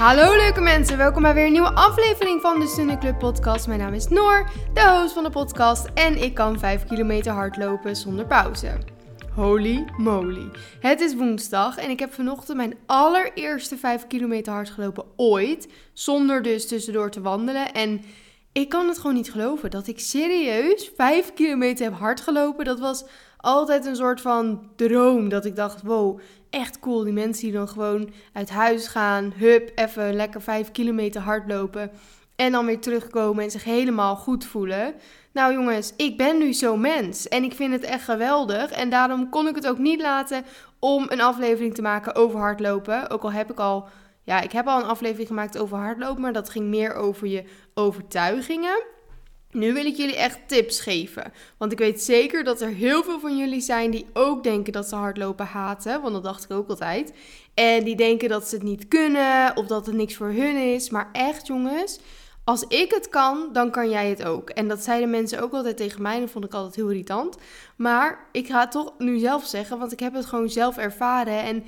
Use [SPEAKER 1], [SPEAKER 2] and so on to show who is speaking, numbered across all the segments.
[SPEAKER 1] Hallo leuke mensen, welkom bij weer een nieuwe aflevering van de Sunny Club podcast. Mijn naam is Noor, de host van de podcast en ik kan 5 kilometer hardlopen zonder pauze. Holy moly. Het is woensdag en ik heb vanochtend mijn allereerste 5 kilometer hard gelopen ooit, zonder dus tussendoor te wandelen en ik kan het gewoon niet geloven dat ik serieus 5 kilometer heb hard gelopen. Dat was altijd een soort van droom. Dat ik dacht, wow, echt cool. Die mensen die dan gewoon uit huis gaan, hup, even lekker 5 kilometer hardlopen. En dan weer terugkomen en zich helemaal goed voelen. Nou jongens, ik ben nu zo'n mens. En ik vind het echt geweldig. En daarom kon ik het ook niet laten om een aflevering te maken over hardlopen. Ook al heb ik al ja, ik heb al een aflevering gemaakt over hardlopen, maar dat ging meer over je overtuigingen. Nu wil ik jullie echt tips geven. Want ik weet zeker dat er heel veel van jullie zijn die ook denken dat ze hardlopen haten. Want dat dacht ik ook altijd. En die denken dat ze het niet kunnen of dat het niks voor hun is. Maar echt jongens, als ik het kan, dan kan jij het ook. En dat zeiden mensen ook altijd tegen mij. Dat vond ik altijd heel irritant. Maar ik ga het toch nu zelf zeggen, want ik heb het gewoon zelf ervaren. En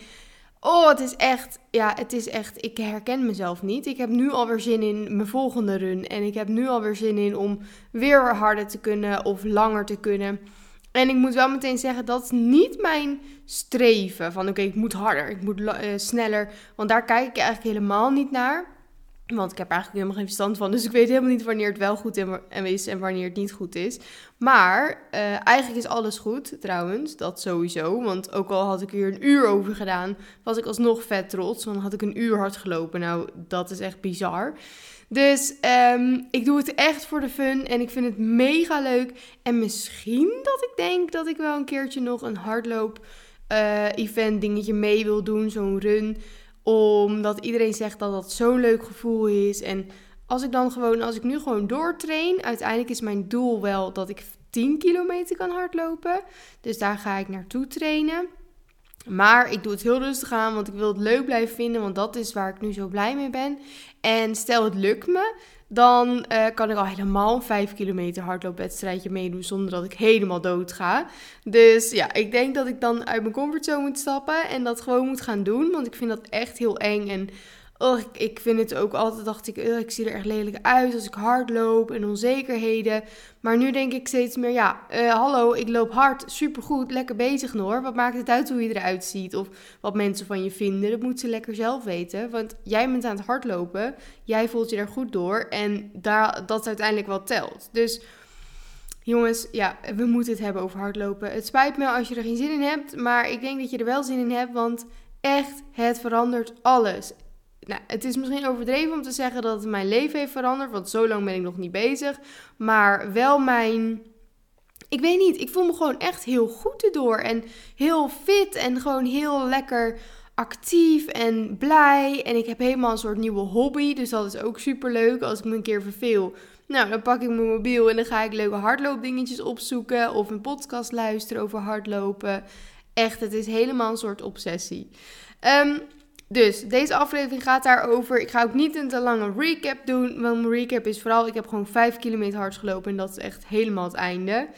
[SPEAKER 1] Oh, het is echt, ja, het is echt, ik herken mezelf niet. Ik heb nu alweer zin in mijn volgende run. En ik heb nu alweer zin in om weer harder te kunnen of langer te kunnen. En ik moet wel meteen zeggen, dat is niet mijn streven. Van oké, ik moet harder, ik moet uh, sneller. Want daar kijk ik eigenlijk helemaal niet naar. Want ik heb eigenlijk helemaal geen verstand van. Dus ik weet helemaal niet wanneer het wel goed is en wanneer het niet goed is. Maar uh, eigenlijk is alles goed, trouwens. Dat sowieso. Want ook al had ik hier een uur over gedaan, was ik alsnog vet trots. Want dan had ik een uur hard gelopen. Nou, dat is echt bizar. Dus um, ik doe het echt voor de fun. En ik vind het mega leuk. En misschien dat ik denk dat ik wel een keertje nog een hardloop uh, event dingetje mee wil doen. Zo'n run omdat iedereen zegt dat dat zo'n leuk gevoel is. En als ik dan gewoon, als ik nu gewoon doortrain, uiteindelijk is mijn doel wel dat ik 10 kilometer kan hardlopen. Dus daar ga ik naartoe trainen. Maar ik doe het heel rustig aan, want ik wil het leuk blijven vinden, want dat is waar ik nu zo blij mee ben. En stel het lukt me, dan uh, kan ik al helemaal een 5 kilometer hardloopwedstrijdje meedoen zonder dat ik helemaal dood ga. Dus ja, ik denk dat ik dan uit mijn comfortzone moet stappen en dat gewoon moet gaan doen. Want ik vind dat echt heel eng en Oh, ik, vind het ook altijd, dacht ik, ik zie er echt lelijk uit als ik hard loop en onzekerheden. Maar nu denk ik steeds meer, ja, uh, hallo, ik loop hard, supergoed, lekker bezig hoor. Wat maakt het uit hoe je eruit ziet of wat mensen van je vinden? Dat moet ze lekker zelf weten, want jij bent aan het hardlopen, jij voelt je daar goed door en daar, dat uiteindelijk wel telt. Dus... Jongens, ja, we moeten het hebben over hardlopen. Het spijt me als je er geen zin in hebt, maar ik denk dat je er wel zin in hebt, want echt, het verandert alles nou, het is misschien overdreven om te zeggen dat het mijn leven heeft veranderd, want zo lang ben ik nog niet bezig. Maar wel mijn. Ik weet niet, ik voel me gewoon echt heel goed erdoor. En heel fit en gewoon heel lekker actief en blij. En ik heb helemaal een soort nieuwe hobby. Dus dat is ook super leuk als ik me een keer verveel. Nou, dan pak ik mijn mobiel en dan ga ik leuke hardloopdingetjes opzoeken. Of een podcast luisteren over hardlopen. Echt, het is helemaal een soort obsessie. Um, dus deze aflevering gaat daarover. Ik ga ook niet een te lange recap doen. Want mijn recap is vooral, ik heb gewoon 5 kilometer hard gelopen. En dat is echt helemaal het einde.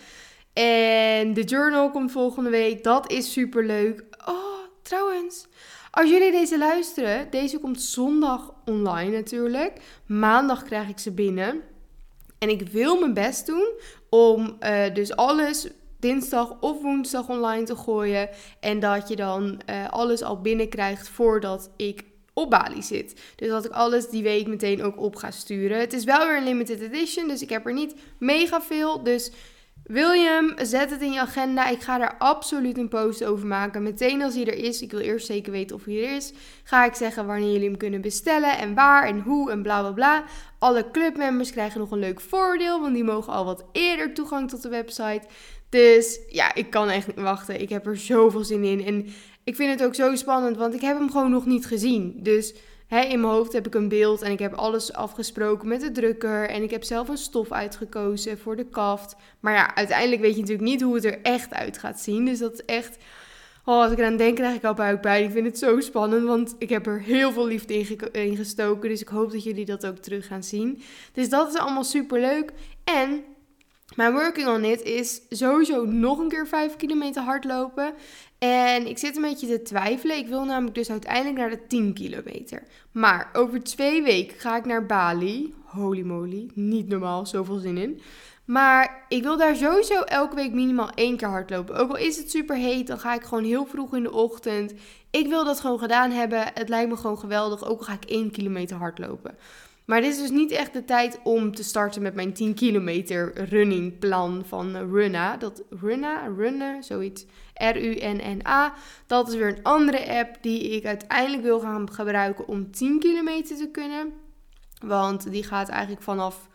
[SPEAKER 1] En de journal komt volgende week. Dat is super leuk. Oh, trouwens. Als jullie deze luisteren, deze komt zondag online natuurlijk. Maandag krijg ik ze binnen. En ik wil mijn best doen om uh, dus alles dinsdag of woensdag online te gooien. En dat je dan uh, alles al binnenkrijgt voordat ik op Bali zit. Dus dat ik alles die week meteen ook op ga sturen. Het is wel weer een limited edition, dus ik heb er niet mega veel. Dus wil je hem, zet het in je agenda. Ik ga daar absoluut een post over maken. Meteen als hij er is, ik wil eerst zeker weten of hij er is, ga ik zeggen wanneer jullie hem kunnen bestellen en waar en hoe en bla bla bla. Alle clubmembers krijgen nog een leuk voordeel, want die mogen al wat eerder toegang tot de website. Dus ja, ik kan echt niet wachten. Ik heb er zoveel zin in. En ik vind het ook zo spannend, want ik heb hem gewoon nog niet gezien. Dus hè, in mijn hoofd heb ik een beeld en ik heb alles afgesproken met de drukker. En ik heb zelf een stof uitgekozen voor de kaft. Maar ja, uiteindelijk weet je natuurlijk niet hoe het er echt uit gaat zien. Dus dat is echt... Oh, als ik eraan denk, krijg ik al buikpijn. Ik vind het zo spannend, want ik heb er heel veel liefde in, gestoken. Dus ik hoop dat jullie dat ook terug gaan zien. Dus dat is allemaal super leuk. En mijn working on it is sowieso nog een keer 5 kilometer hardlopen. En ik zit een beetje te twijfelen. Ik wil namelijk dus uiteindelijk naar de 10 kilometer. Maar over twee weken ga ik naar Bali. Holy moly, niet normaal, zoveel zin in. Maar ik wil daar sowieso elke week minimaal één keer hardlopen. Ook al is het super heet, dan ga ik gewoon heel vroeg in de ochtend. Ik wil dat gewoon gedaan hebben. Het lijkt me gewoon geweldig, ook al ga ik één kilometer hardlopen. Maar dit is dus niet echt de tijd om te starten met mijn 10 kilometer running plan van Runna. Dat Runna, Runnen, zoiets. R-U-N-N-A. Dat is weer een andere app die ik uiteindelijk wil gaan gebruiken om 10 kilometer te kunnen. Want die gaat eigenlijk vanaf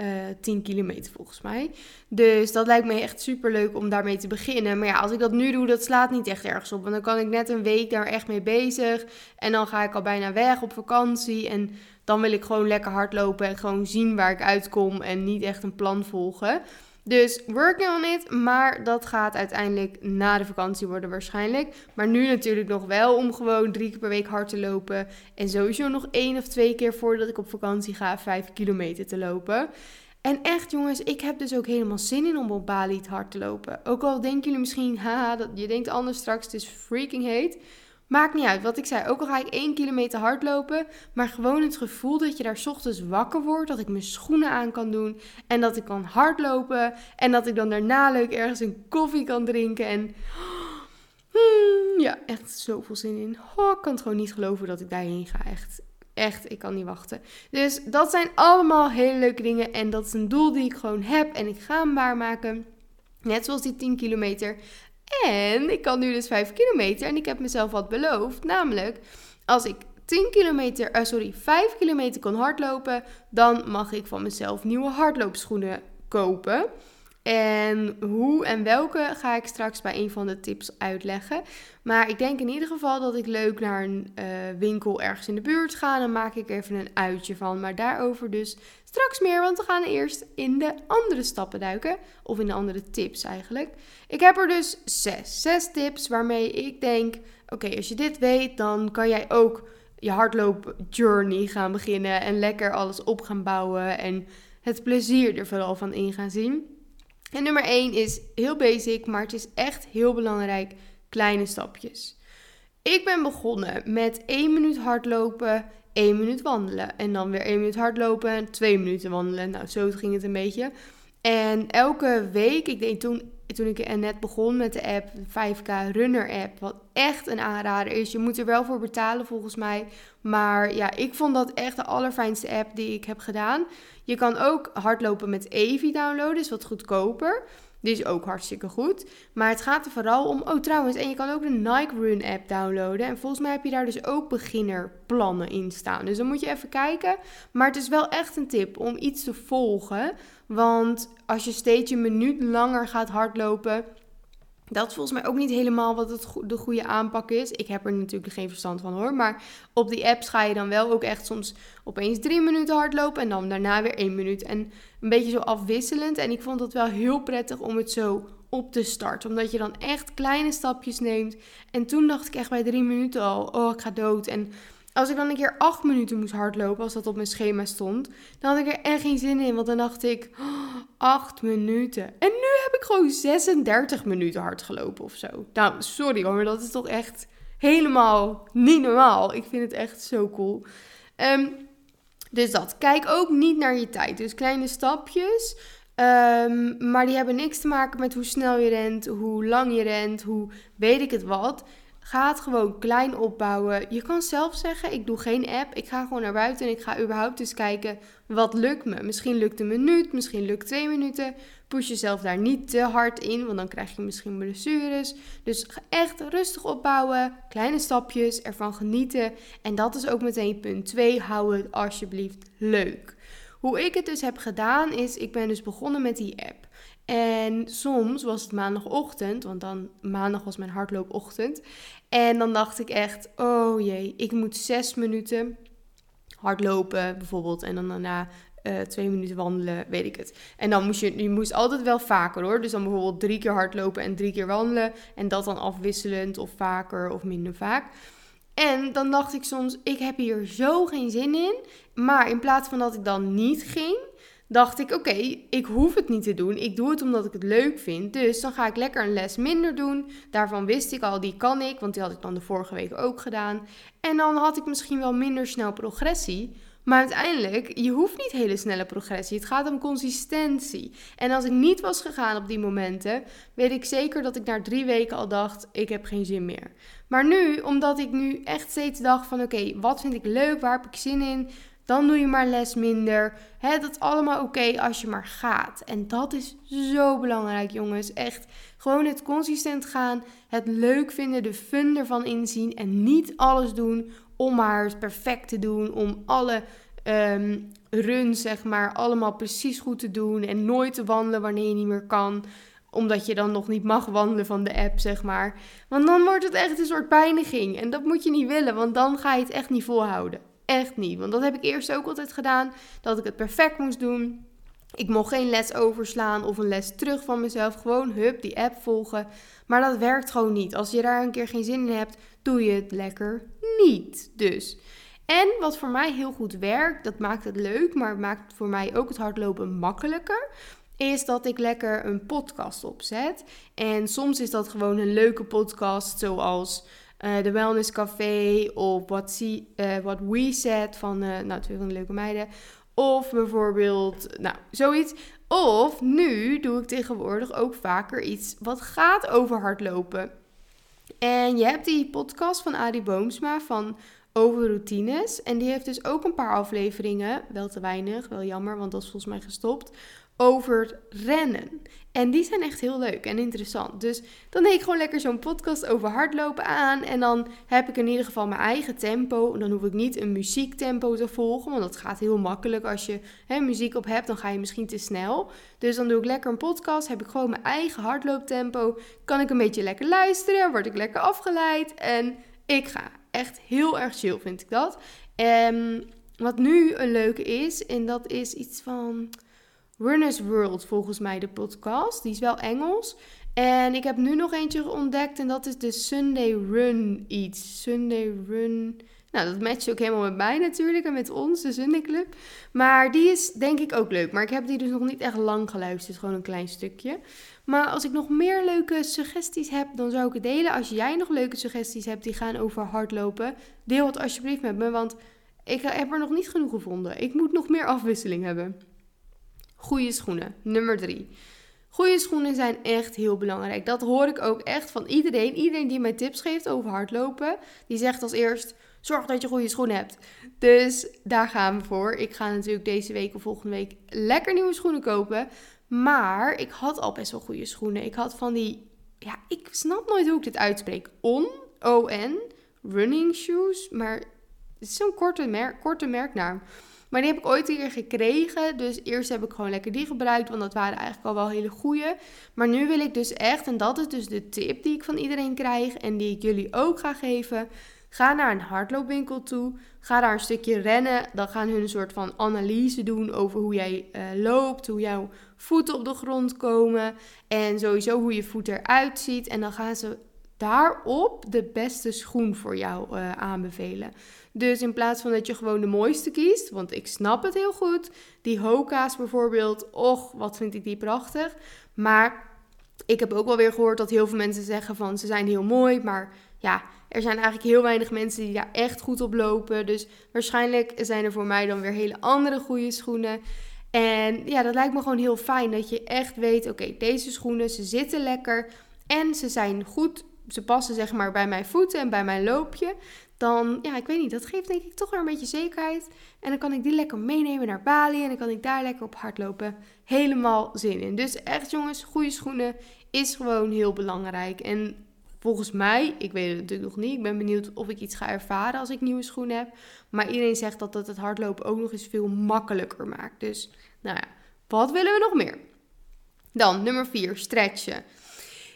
[SPEAKER 1] uh, eh, 10 kilometer volgens mij. Dus dat lijkt me echt super leuk om daarmee te beginnen. Maar ja, als ik dat nu doe, dat slaat niet echt ergens op. Want dan kan ik net een week daar echt mee bezig. En dan ga ik al bijna weg op vakantie. En dan wil ik gewoon lekker hardlopen en gewoon zien waar ik uitkom. En niet echt een plan volgen. Dus working on it, maar dat gaat uiteindelijk na de vakantie worden waarschijnlijk. Maar nu natuurlijk nog wel om gewoon drie keer per week hard te lopen. En sowieso nog één of twee keer voordat ik op vakantie ga, vijf kilometer te lopen. En echt jongens, ik heb dus ook helemaal zin in om op Bali hard te lopen. Ook al denken jullie misschien, haha, dat, je denkt anders straks, het is freaking heet. Maakt niet uit. Wat ik zei, ook al ga ik één kilometer hardlopen, maar gewoon het gevoel dat je daar ochtends wakker wordt, dat ik mijn schoenen aan kan doen en dat ik kan hardlopen en dat ik dan daarna leuk ergens een koffie kan drinken en hmm, ja, echt zoveel zin in. Ik kan het gewoon niet geloven dat ik daarheen ga. Echt, echt, ik kan niet wachten. Dus dat zijn allemaal hele leuke dingen en dat is een doel die ik gewoon heb en ik ga hem waarmaken. Net zoals die 10 kilometer. En ik kan nu dus 5 kilometer en ik heb mezelf wat beloofd. Namelijk, als ik 10 kilometer, uh, sorry, 5 kilometer kan hardlopen, dan mag ik van mezelf nieuwe hardloopschoenen kopen. En hoe en welke ga ik straks bij een van de tips uitleggen. Maar ik denk in ieder geval dat ik leuk naar een uh, winkel ergens in de buurt ga. Dan maak ik even een uitje van. Maar daarover dus straks meer, want we gaan eerst in de andere stappen duiken. Of in de andere tips eigenlijk. Ik heb er dus zes. Zes tips waarmee ik denk: oké, als je dit weet, dan kan jij ook je hardloop journey gaan beginnen. En lekker alles op gaan bouwen. En het plezier er vooral van in gaan zien. En nummer 1 is heel basic, maar het is echt heel belangrijk. Kleine stapjes. Ik ben begonnen met 1 minuut hardlopen, 1 minuut wandelen. En dan weer 1 minuut hardlopen en 2 minuten wandelen. Nou, zo ging het een beetje. En elke week, ik denk toen, toen ik net begon met de app, de 5K Runner app, wat echt een aanrader is. Je moet er wel voor betalen volgens mij. Maar ja, ik vond dat echt de allerfijnste app die ik heb gedaan. Je kan ook hardlopen met Evi downloaden, is wat goedkoper. Die is ook hartstikke goed. Maar het gaat er vooral om. Oh, trouwens, en je kan ook de Nike Run app downloaden. En volgens mij heb je daar dus ook beginnerplannen in staan. Dus dan moet je even kijken. Maar het is wel echt een tip om iets te volgen. Want als je steeds een minuut langer gaat hardlopen, dat is volgens mij ook niet helemaal wat het de goede aanpak is. Ik heb er natuurlijk geen verstand van hoor. Maar op die apps ga je dan wel ook echt soms opeens drie minuten hardlopen. En dan daarna weer één minuut. En een beetje zo afwisselend. En ik vond het wel heel prettig om het zo op te starten. Omdat je dan echt kleine stapjes neemt. En toen dacht ik echt bij drie minuten al: oh, ik ga dood. En als ik dan een keer acht minuten moest hardlopen, als dat op mijn schema stond, dan had ik er echt geen zin in. Want dan dacht ik, oh, acht minuten. En nu heb ik gewoon 36 minuten hard gelopen of zo. Nou, sorry hoor, maar dat is toch echt helemaal niet normaal. Ik vind het echt zo cool. Ehm, dus dat. Kijk ook niet naar je tijd. Dus kleine stapjes. Ehm, maar die hebben niks te maken met hoe snel je rent, hoe lang je rent, hoe weet ik het wat. Ga het gewoon klein opbouwen. Je kan zelf zeggen: ik doe geen app. Ik ga gewoon naar buiten en ik ga überhaupt eens kijken wat lukt me. Misschien lukt een minuut, misschien lukt twee minuten. Push jezelf daar niet te hard in, want dan krijg je misschien blessures. Dus echt rustig opbouwen, kleine stapjes, ervan genieten. En dat is ook meteen punt 2. Hou het alsjeblieft leuk. Hoe ik het dus heb gedaan is, ik ben dus begonnen met die app. En soms was het maandagochtend, want dan maandag was mijn hardloopochtend. En dan dacht ik echt, oh jee, ik moet zes minuten hardlopen bijvoorbeeld. En dan daarna uh, twee minuten wandelen, weet ik het. En dan moest je, je moest altijd wel vaker hoor. Dus dan bijvoorbeeld drie keer hardlopen en drie keer wandelen. En dat dan afwisselend of vaker of minder vaak. En dan dacht ik soms, ik heb hier zo geen zin in. Maar in plaats van dat ik dan niet ging, dacht ik, oké, ik hoef het niet te doen. Ik doe het omdat ik het leuk vind. Dus dan ga ik lekker een les minder doen. Daarvan wist ik al, die kan ik, want die had ik dan de vorige week ook gedaan. En dan had ik misschien wel minder snel progressie. Maar uiteindelijk, je hoeft niet hele snelle progressie. Het gaat om consistentie. En als ik niet was gegaan op die momenten, weet ik zeker dat ik na drie weken al dacht: ik heb geen zin meer. Maar nu, omdat ik nu echt steeds dacht van oké, wat vind ik leuk, waar heb ik zin in? Dan doe je maar les minder. Hè, dat is allemaal oké als je maar gaat. En dat is zo belangrijk, jongens. Echt gewoon het consistent gaan, het leuk vinden, de fun ervan inzien en niet alles doen om maar het perfect te doen, om alle um, runs, zeg maar, allemaal precies goed te doen en nooit te wandelen wanneer je niet meer kan omdat je dan nog niet mag wandelen van de app, zeg maar. Want dan wordt het echt een soort pijniging. En dat moet je niet willen, want dan ga je het echt niet volhouden. Echt niet. Want dat heb ik eerst ook altijd gedaan. Dat ik het perfect moest doen. Ik mocht geen les overslaan of een les terug van mezelf. Gewoon hup, die app volgen. Maar dat werkt gewoon niet. Als je daar een keer geen zin in hebt, doe je het lekker niet. Dus. En wat voor mij heel goed werkt, dat maakt het leuk, maar maakt voor mij ook het hardlopen makkelijker is dat ik lekker een podcast opzet. En soms is dat gewoon een leuke podcast, zoals uh, de Wellness Café of uh, What We Said van uh, nou, twee van de leuke meiden. Of bijvoorbeeld, nou, zoiets. Of nu doe ik tegenwoordig ook vaker iets wat gaat over hardlopen. En je hebt die podcast van Adi Boomsma van over routines. En die heeft dus ook een paar afleveringen, wel te weinig, wel jammer, want dat is volgens mij gestopt, over rennen. En die zijn echt heel leuk en interessant. Dus dan deed ik gewoon lekker zo'n podcast over hardlopen aan. En dan heb ik in ieder geval mijn eigen tempo. Dan hoef ik niet een muziektempo te volgen. Want dat gaat heel makkelijk. Als je hè, muziek op hebt, dan ga je misschien te snel. Dus dan doe ik lekker een podcast. Heb ik gewoon mijn eigen hardlooptempo. Kan ik een beetje lekker luisteren. Word ik lekker afgeleid. En ik ga. Echt heel erg chill vind ik dat. En wat nu een leuke is. En dat is iets van Runners World, volgens mij de podcast. Die is wel Engels. En ik heb nu nog eentje ontdekt en dat is de Sunday Run iets. Sunday Run. Nou, dat matcht ook helemaal met mij natuurlijk en met ons, de Sunday Club. Maar die is denk ik ook leuk. Maar ik heb die dus nog niet echt lang geluisterd, gewoon een klein stukje. Maar als ik nog meer leuke suggesties heb, dan zou ik het delen. Als jij nog leuke suggesties hebt die gaan over hardlopen, deel het alsjeblieft met me, want ik heb er nog niet genoeg gevonden. Ik moet nog meer afwisseling hebben. Goede schoenen, nummer drie. Goede schoenen zijn echt heel belangrijk. Dat hoor ik ook echt van iedereen. Iedereen die mij tips geeft over hardlopen, die zegt als eerst: zorg dat je goede schoenen hebt. Dus daar gaan we voor. Ik ga natuurlijk deze week of volgende week lekker nieuwe schoenen kopen. Maar ik had al best wel goede schoenen. Ik had van die, ja, ik snap nooit hoe ik dit uitspreek. On, O-N, running shoes. Maar het is zo'n korte, korte merknaam. Maar die heb ik ooit keer gekregen. Dus eerst heb ik gewoon lekker die gebruikt. Want dat waren eigenlijk al wel hele goede. Maar nu wil ik dus echt, en dat is dus de tip die ik van iedereen krijg. En die ik jullie ook ga geven. Ga naar een hardloopwinkel toe. Ga daar een stukje rennen. Dan gaan hun een soort van analyse doen over hoe jij uh, loopt. Hoe jouw voeten op de grond komen. En sowieso hoe je voet eruit ziet. En dan gaan ze daarop de beste schoen voor jou uh, aanbevelen. Dus in plaats van dat je gewoon de mooiste kiest, want ik snap het heel goed. Die Hoka's bijvoorbeeld, och, wat vind ik die prachtig. Maar ik heb ook wel weer gehoord dat heel veel mensen zeggen van ze zijn heel mooi, maar ja, er zijn eigenlijk heel weinig mensen die daar echt goed op lopen. Dus waarschijnlijk zijn er voor mij dan weer hele andere goede schoenen. En ja, dat lijkt me gewoon heel fijn dat je echt weet, oké, deze schoenen, ze zitten lekker en ze zijn goed ze passen zeg maar bij mijn voeten en bij mijn loopje. Dan, ja, ik weet niet, dat geeft denk ik toch weer een beetje zekerheid. En dan kan ik die lekker meenemen naar Bali en dan kan ik daar lekker op hardlopen. Helemaal zin in. Dus echt jongens, goede schoenen is gewoon heel belangrijk. En volgens mij, ik weet het natuurlijk nog niet, ik ben benieuwd of ik iets ga ervaren als ik nieuwe schoenen heb. Maar iedereen zegt dat dat het hardlopen ook nog eens veel makkelijker maakt. Dus, nou ja, wat willen we nog meer? Dan nummer 4, stretchen.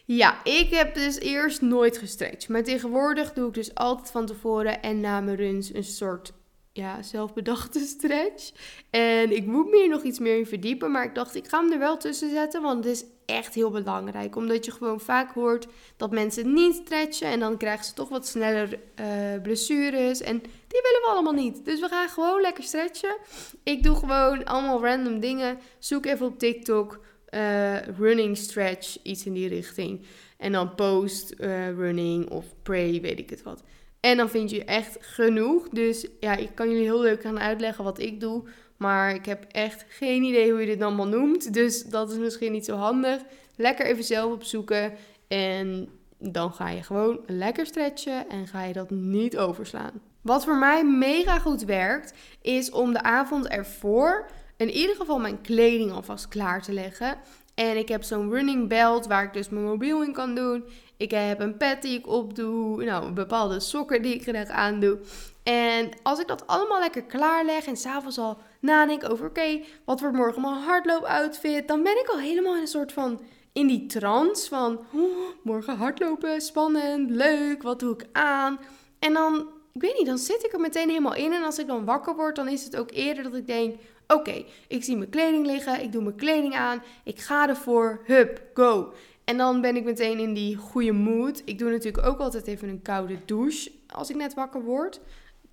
[SPEAKER 1] Ja, ik heb dus eerst nooit gestretched. Maar tegenwoordig doe ik dus altijd van tevoren en na mijn runs een soort ja, zelfbedachte stretch. En ik moet me hier nog iets meer in verdiepen. Maar ik dacht, ik ga hem er wel tussen zetten. Want het is echt heel belangrijk. Omdat je gewoon vaak hoort dat mensen niet stretchen. En dan krijgen ze toch wat sneller uh, blessures. En die willen we allemaal niet. Dus we gaan gewoon lekker stretchen. Ik doe gewoon allemaal random dingen. Zoek even op TikTok. Uh, running stretch, iets in die richting. En dan post uh, running of pray, weet ik het wat. En dan vind je echt genoeg. Dus ja, ik kan jullie heel leuk gaan uitleggen wat ik doe. Maar ik heb echt geen idee hoe je dit allemaal noemt. Dus dat is misschien niet zo handig. Lekker even zelf opzoeken. En dan ga je gewoon lekker stretchen en ga je dat niet overslaan. Wat voor mij mega goed werkt, is om de avond ervoor in ieder geval mijn kleding alvast klaar te leggen. En ik heb zo'n running belt waar ik dus mijn mobiel in kan doen. Ik heb een pet die ik opdoe. Nou, bepaalde sokken die ik graag aandoe. En als ik dat allemaal lekker klaarleg en s'avonds al nadenk over... oké, wat wordt morgen mijn hardloop-outfit? Dan ben ik al helemaal in een soort van... in die trance van... Oh, morgen hardlopen, spannend, leuk, wat doe ik aan? En dan, ik weet niet, dan zit ik er meteen helemaal in. En als ik dan wakker word, dan is het ook eerder dat ik denk... Oké, ik zie mijn kleding liggen, ik doe mijn kleding aan, ik ga ervoor, hup, go. En dan ben ik meteen in die goede mood. Ik doe natuurlijk ook altijd even een koude douche als ik net wakker word.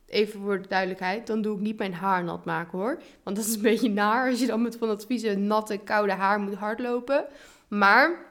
[SPEAKER 1] Even voor de duidelijkheid, dan doe ik niet mijn haar nat maken hoor. Want dat is een beetje naar als je dan met van dat vieze, natte, koude haar moet hardlopen. Maar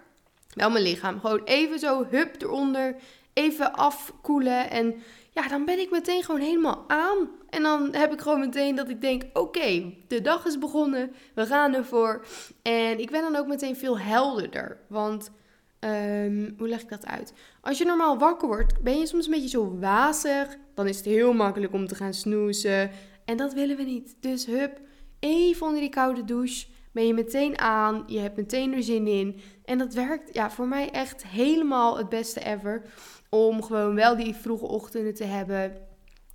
[SPEAKER 1] wel mijn lichaam. Gewoon even zo, hup eronder. Even afkoelen. En ja, dan ben ik meteen gewoon helemaal aan. En dan heb ik gewoon meteen dat ik denk: oké, de dag is begonnen, we gaan ervoor. En ik ben dan ook meteen veel helderder. Want ehm, hoe leg ik dat uit? Als je normaal wakker wordt, ben je soms een beetje zo wazig. Dan is het heel makkelijk om te gaan snoezen. En dat willen we niet. Dus hup, even onder die koude douche. Ben je meteen aan, je hebt meteen er zin in. En dat werkt ja, voor mij echt helemaal het beste ever. Om gewoon wel die vroege ochtenden te hebben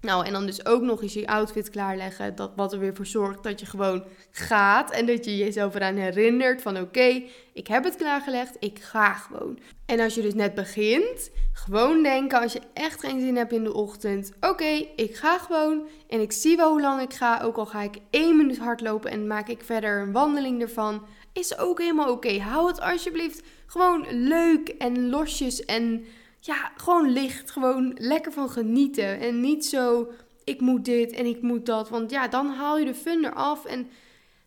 [SPEAKER 1] nou, en dan dus ook nog eens je outfit klaarleggen. Dat, wat er weer voor zorgt dat je gewoon gaat. En dat je jezelf eraan herinnert van oké, ik heb het klaargelegd, ik ga gewoon. En als je dus net begint, gewoon denken als je echt geen zin hebt in de ochtend. Oké, ik ga gewoon en ik zie wel hoe lang ik ga. Ook al ga ik één minuut hardlopen en maak ik verder een wandeling ervan. Is ook helemaal oké. Hou het alsjeblieft gewoon leuk en losjes en ja, gewoon licht. Gewoon lekker van genieten. En niet zo, ik moet dit en ik moet dat. Want ja, dan haal je de fun eraf. En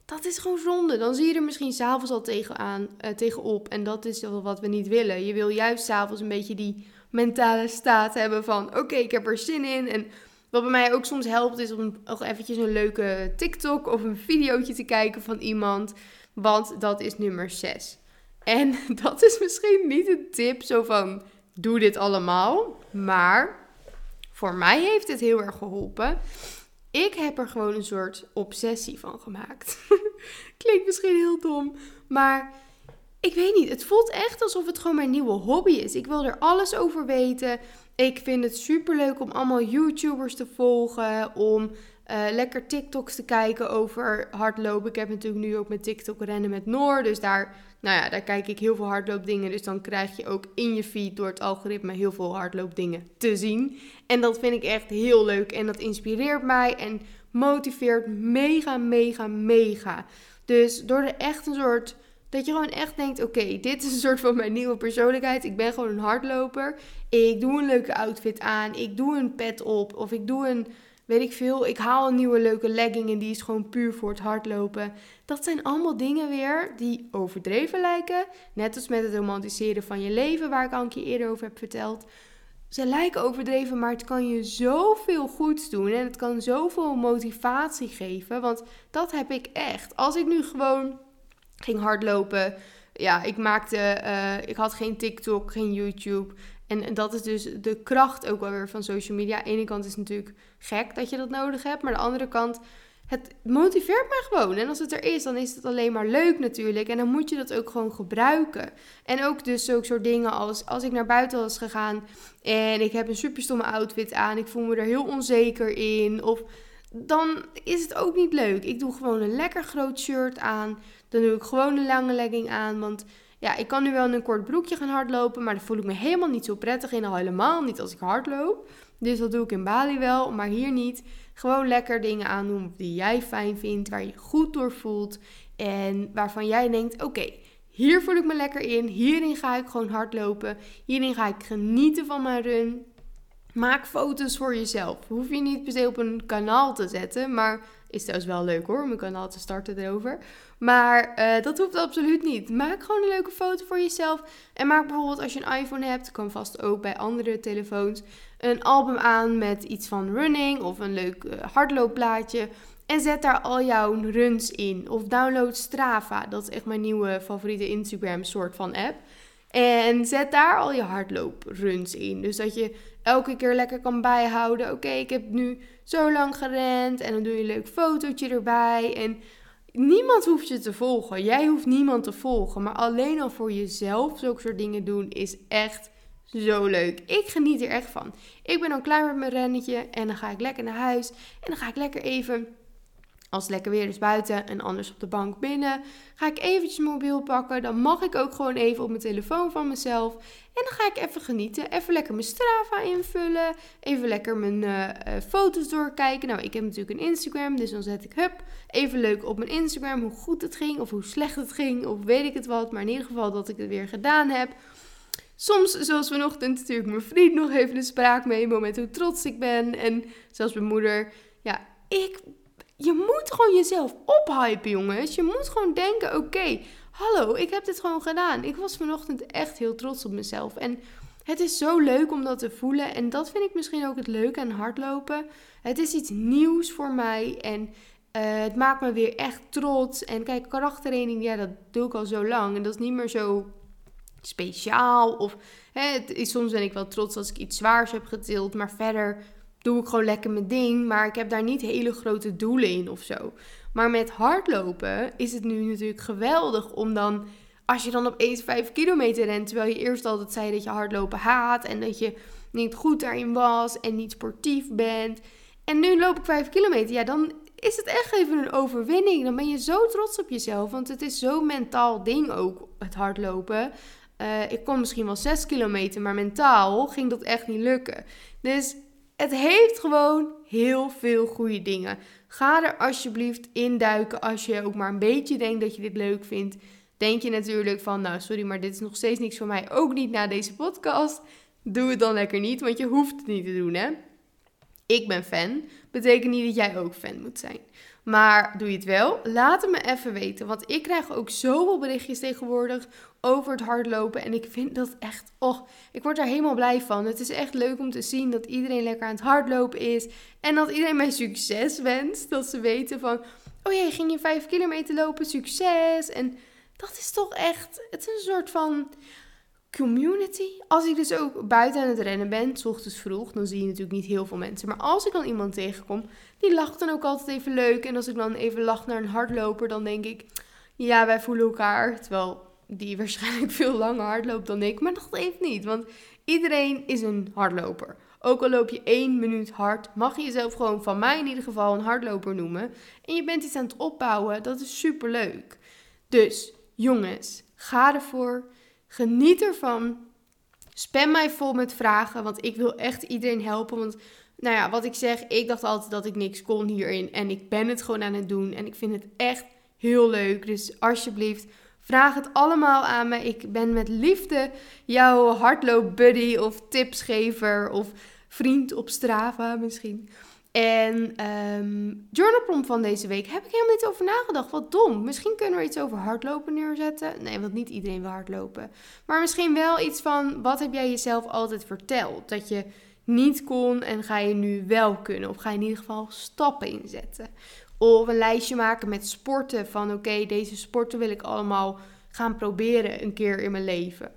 [SPEAKER 1] dat is gewoon zonde. Dan zie je er misschien s'avonds al tegenaan, uh, tegenop. En dat is wat we niet willen. Je wil juist s'avonds een beetje die mentale staat hebben van... Oké, ik heb er zin in. En wat bij mij ook soms helpt is om nog eventjes een leuke TikTok of een videootje te kijken van iemand. Want dat is nummer 6. En dat is misschien niet een tip zo van doe dit allemaal. Maar voor mij heeft het heel erg geholpen. Ik heb er gewoon een soort obsessie van gemaakt. Klinkt misschien heel dom, maar ik weet niet. Het voelt echt alsof het gewoon mijn nieuwe hobby is. Ik wil er alles over weten. Ik vind het super leuk om allemaal YouTubers te volgen, om uh, lekker TikToks te kijken over hardlopen. Ik heb natuurlijk nu ook met TikTok rennen met Noor. Dus daar, nou ja, daar kijk ik heel veel hardloopdingen. Dus dan krijg je ook in je feed door het algoritme heel veel hardloopdingen te zien. En dat vind ik echt heel leuk. En dat inspireert mij en motiveert mega, mega, mega. Dus door er echt een soort. Dat je gewoon echt denkt: oké, dit is een soort van mijn nieuwe persoonlijkheid. Ik ben gewoon een hardloper. Ik doe een leuke outfit aan. Ik doe een pet op. Of ik doe een weet ik veel, ik haal een nieuwe leuke legging en die is gewoon puur voor het hardlopen. Dat zijn allemaal dingen weer die overdreven lijken. Net als met het romantiseren van je leven, waar ik al een keer eerder over heb verteld. Ze lijken overdreven, maar het kan je zoveel goeds doen en het kan zoveel motivatie geven. Want dat heb ik echt. Als ik nu gewoon ging hardlopen, ja, ik maakte, uh, ik had geen TikTok, geen YouTube. En, dat is dus de kracht ook wel weer van social media. Aan de ene kant is het natuurlijk gek dat je dat nodig hebt. Maar aan de andere kant, het motiveert mij gewoon. En als het er is, dan is het alleen maar leuk natuurlijk. En dan moet je dat ook gewoon gebruiken. En ook dus zulke soort dingen als als ik naar buiten was gegaan en ik heb een super stomme outfit aan. Ik voel me er heel onzeker in. Of dan is het ook niet leuk. Ik doe gewoon een lekker groot shirt aan. Dan doe ik gewoon een lange legging aan. Want ja, ik kan nu wel in een kort broekje gaan hardlopen, maar daar voel ik me helemaal niet zo prettig in, al helemaal niet als ik hardloop. Dus dat doe ik in Bali wel, maar hier niet. Gewoon lekker dingen aandoen die jij fijn vindt, waar je goed door voelt en waarvan jij denkt: oké, hier voel ik me lekker in. Hierin ga ik gewoon hardlopen. Hierin ga ik genieten van mijn run. Maak foto's voor jezelf. Hoef je niet per se op een kanaal te zetten, maar is trouwens wel leuk hoor, een kanaal te starten erover. Maar uh, dat hoeft absoluut niet. Maak gewoon een leuke foto voor jezelf. En maak bijvoorbeeld als je een iPhone hebt, kan vast ook bij andere telefoons, een album aan met iets van running of een leuk uh, hardloopplaatje. En zet daar al jouw runs in. Of download Strava. Dat is echt mijn nieuwe favoriete Instagram soort van app. En zet daar al je hardloopruns in. Dus dat je elke keer lekker kan bijhouden. Oké, ik heb nu zo lang gerend. En dan doe je een leuk fotootje erbij. En niemand hoeft je te volgen. Jij hoeft niemand te volgen. Maar alleen al voor jezelf zulke soort dingen doen is echt zo leuk. Ik geniet er echt van. Ik ben dan klaar met mijn rennetje. En dan ga ik lekker naar huis. En dan ga ik lekker even als lekker weer is buiten en anders op de bank binnen, ga ik eventjes mobiel pakken. Dan mag ik ook gewoon even op mijn telefoon van mezelf. En dan ga ik even genieten. Even lekker mijn Strava invullen. Even lekker mijn uh, foto's doorkijken. Nou, ik heb natuurlijk een Instagram, dus dan zet ik hup. Even leuk op mijn Instagram hoe goed het ging of hoe slecht het ging of weet ik het wat. Maar in ieder geval dat ik het weer gedaan heb. Soms, zoals vanochtend, natuurlijk mijn vriend nog even een spraakmemo met hoe trots ik ben. En zelfs mijn moeder. Ja, ik je moet gewoon jezelf ophypen, jongens. Je moet gewoon denken: oké, hallo, ik heb dit gewoon gedaan. Ik was vanochtend echt heel trots op mezelf. En het is zo leuk om dat te voelen. En dat vind ik misschien ook het leuke aan hardlopen. Het is iets nieuws voor mij. En eh, het maakt me weer echt trots. En kijk, karaktertraining, ja, dat doe ik al zo lang. En dat is niet meer zo speciaal. Of hè, het is, soms ben ik wel trots als ik iets zwaars heb getild. Maar verder doe ik gewoon lekker mijn ding. Maar ik heb daar niet hele grote doelen in of zo. Maar met hardlopen is het nu natuurlijk geweldig om dan. Als je dan opeens 5 kilometer rent, terwijl je eerst altijd zei dat je hardlopen haat en dat je niet goed daarin was en niet sportief bent. En nu loop ik 5 kilometer, ja, dan is het echt even een overwinning. Dan ben je zo trots op jezelf, want het is zo'n mentaal ding ook, het hardlopen. Uh, ik kon misschien wel 6 kilometer, maar mentaal ging dat echt niet lukken. Dus het heeft gewoon heel veel goede dingen. Ga er alsjeblieft induiken als je ook maar een beetje denkt dat je dit leuk vindt. Denk je natuurlijk van, nou sorry, maar dit is nog steeds niks voor mij. Ook niet na deze podcast. Doe het dan lekker niet, want je hoeft het niet te doen, hè. Ik ben fan. Betekent niet dat jij ook fan moet zijn. Maar doe je het wel? Laat het me even weten. Want ik krijg ook zoveel berichtjes tegenwoordig over het hardlopen. En ik vind dat echt, oh, ik word daar helemaal blij van. Het is echt leuk om te zien dat iedereen lekker aan het hardlopen is. En dat iedereen mij succes wenst. Dat ze weten van, oh jee, ging je vijf kilometer lopen, succes. En dat is toch echt, het is een soort van community. Als ik dus ook buiten aan het rennen ben, s ochtends vroeg, dan zie je natuurlijk niet heel veel mensen. Maar als ik dan iemand tegenkom, die lacht dan ook altijd even leuk. En als ik dan even lach naar een hardloper, dan denk ik, ja, wij voelen elkaar. Terwijl die waarschijnlijk veel langer hardloopt dan ik. Maar dat heeft niet, want iedereen is een hardloper. Ook al loop je één minuut hard, mag je jezelf gewoon van mij in ieder geval een hardloper noemen. En je bent iets aan het opbouwen, dat is super leuk. Dus jongens, ga ervoor. Geniet ervan. Spam mij vol met vragen, want ik wil echt iedereen helpen. Want, nou ja, wat ik zeg, ik dacht altijd dat ik niks kon hierin. En ik ben het gewoon aan het doen. En ik vind het echt heel leuk. Dus alsjeblieft, vraag het allemaal aan me. Ik ben met liefde jouw hardloop-buddy of tipsgever of vriend op Strava misschien. En um, journal prompt van deze week heb ik helemaal niet over nagedacht. Wat dom. Misschien kunnen we iets over hardlopen neerzetten. Nee, want niet iedereen wil hardlopen. Maar misschien wel iets van wat heb jij jezelf altijd verteld? Dat je niet kon en ga je nu wel kunnen? Of ga je in ieder geval stappen inzetten? Of een lijstje maken met sporten van oké, deze sporten wil ik allemaal gaan proberen een keer in mijn leven.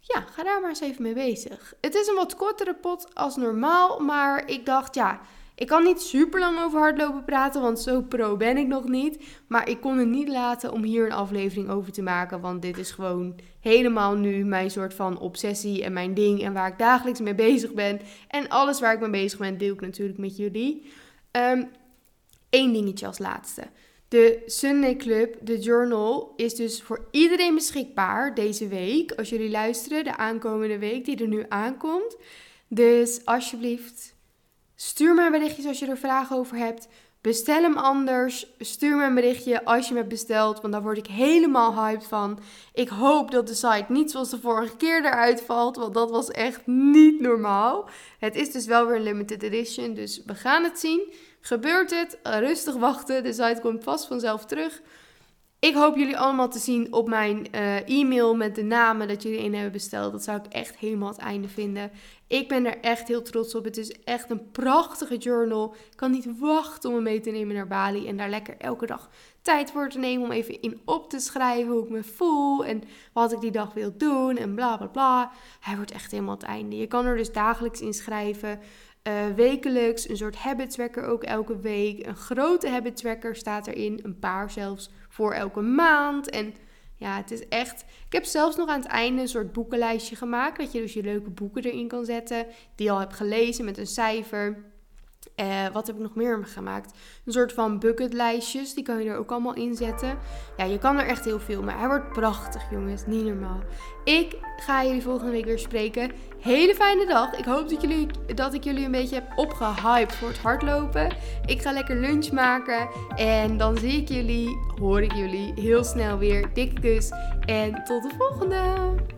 [SPEAKER 1] Ja, ga daar maar eens even mee bezig. Het is een wat kortere pot als normaal, maar ik dacht ja, ik kan niet super lang over hardlopen praten, want zo pro ben ik nog niet. Maar ik kon het niet laten om hier een aflevering over te maken, want dit is gewoon helemaal nu mijn soort van obsessie en mijn ding en waar ik dagelijks mee bezig ben. En alles waar ik mee bezig ben, deel ik natuurlijk met jullie. Eén ehm, dingetje als laatste. De Sunday Club, de journal, is dus voor iedereen beschikbaar deze week. Als jullie luisteren, de aankomende week die er nu aankomt. Dus alsjeblieft, stuur me een berichtje als je er vragen over hebt. Bestel hem anders. Stuur me een berichtje als je hem hebt besteld. Want daar word ik helemaal hyped van. Ik hoop dat de site niet zoals de vorige keer eruit valt. Want dat was echt niet normaal. Het is dus wel weer een limited edition. Dus we gaan het zien. Gebeurt het? Rustig wachten. De site komt vast vanzelf terug. Ik hoop jullie allemaal te zien op mijn uh, e-mail met de namen dat jullie in hebben besteld. Dat zou ik echt helemaal het einde vinden. Ik ben er echt heel trots op. Het is echt een prachtige journal. Ik kan niet wachten om hem mee te nemen naar Bali en daar lekker elke dag tijd voor te nemen om even in op te schrijven hoe ik me voel en wat ik die dag wil doen en bla bla bla. Hij wordt echt helemaal het einde. Je kan er dus dagelijks in schrijven. Uh, wekelijks, een soort habit tracker ook elke week. Een grote habit tracker staat erin, een paar zelfs voor elke maand. En ja, het is echt. Ik heb zelfs nog aan het einde een soort boekenlijstje gemaakt. Dat je dus je leuke boeken erin kan zetten. Die je al hebt gelezen met een cijfer. Uh, wat heb ik nog meer gemaakt? Een soort van bucketlijstjes. Die kan je er ook allemaal in zetten. Ja, je kan er echt heel veel. Maar hij wordt prachtig, jongens. Niet normaal. Ik ga jullie volgende week weer spreken. Hele fijne dag. Ik hoop dat, jullie, dat ik jullie een beetje heb opgehyped voor het hardlopen. Ik ga lekker lunch maken. En dan zie ik jullie, hoor ik jullie heel snel weer. Dikke kus. En tot de volgende.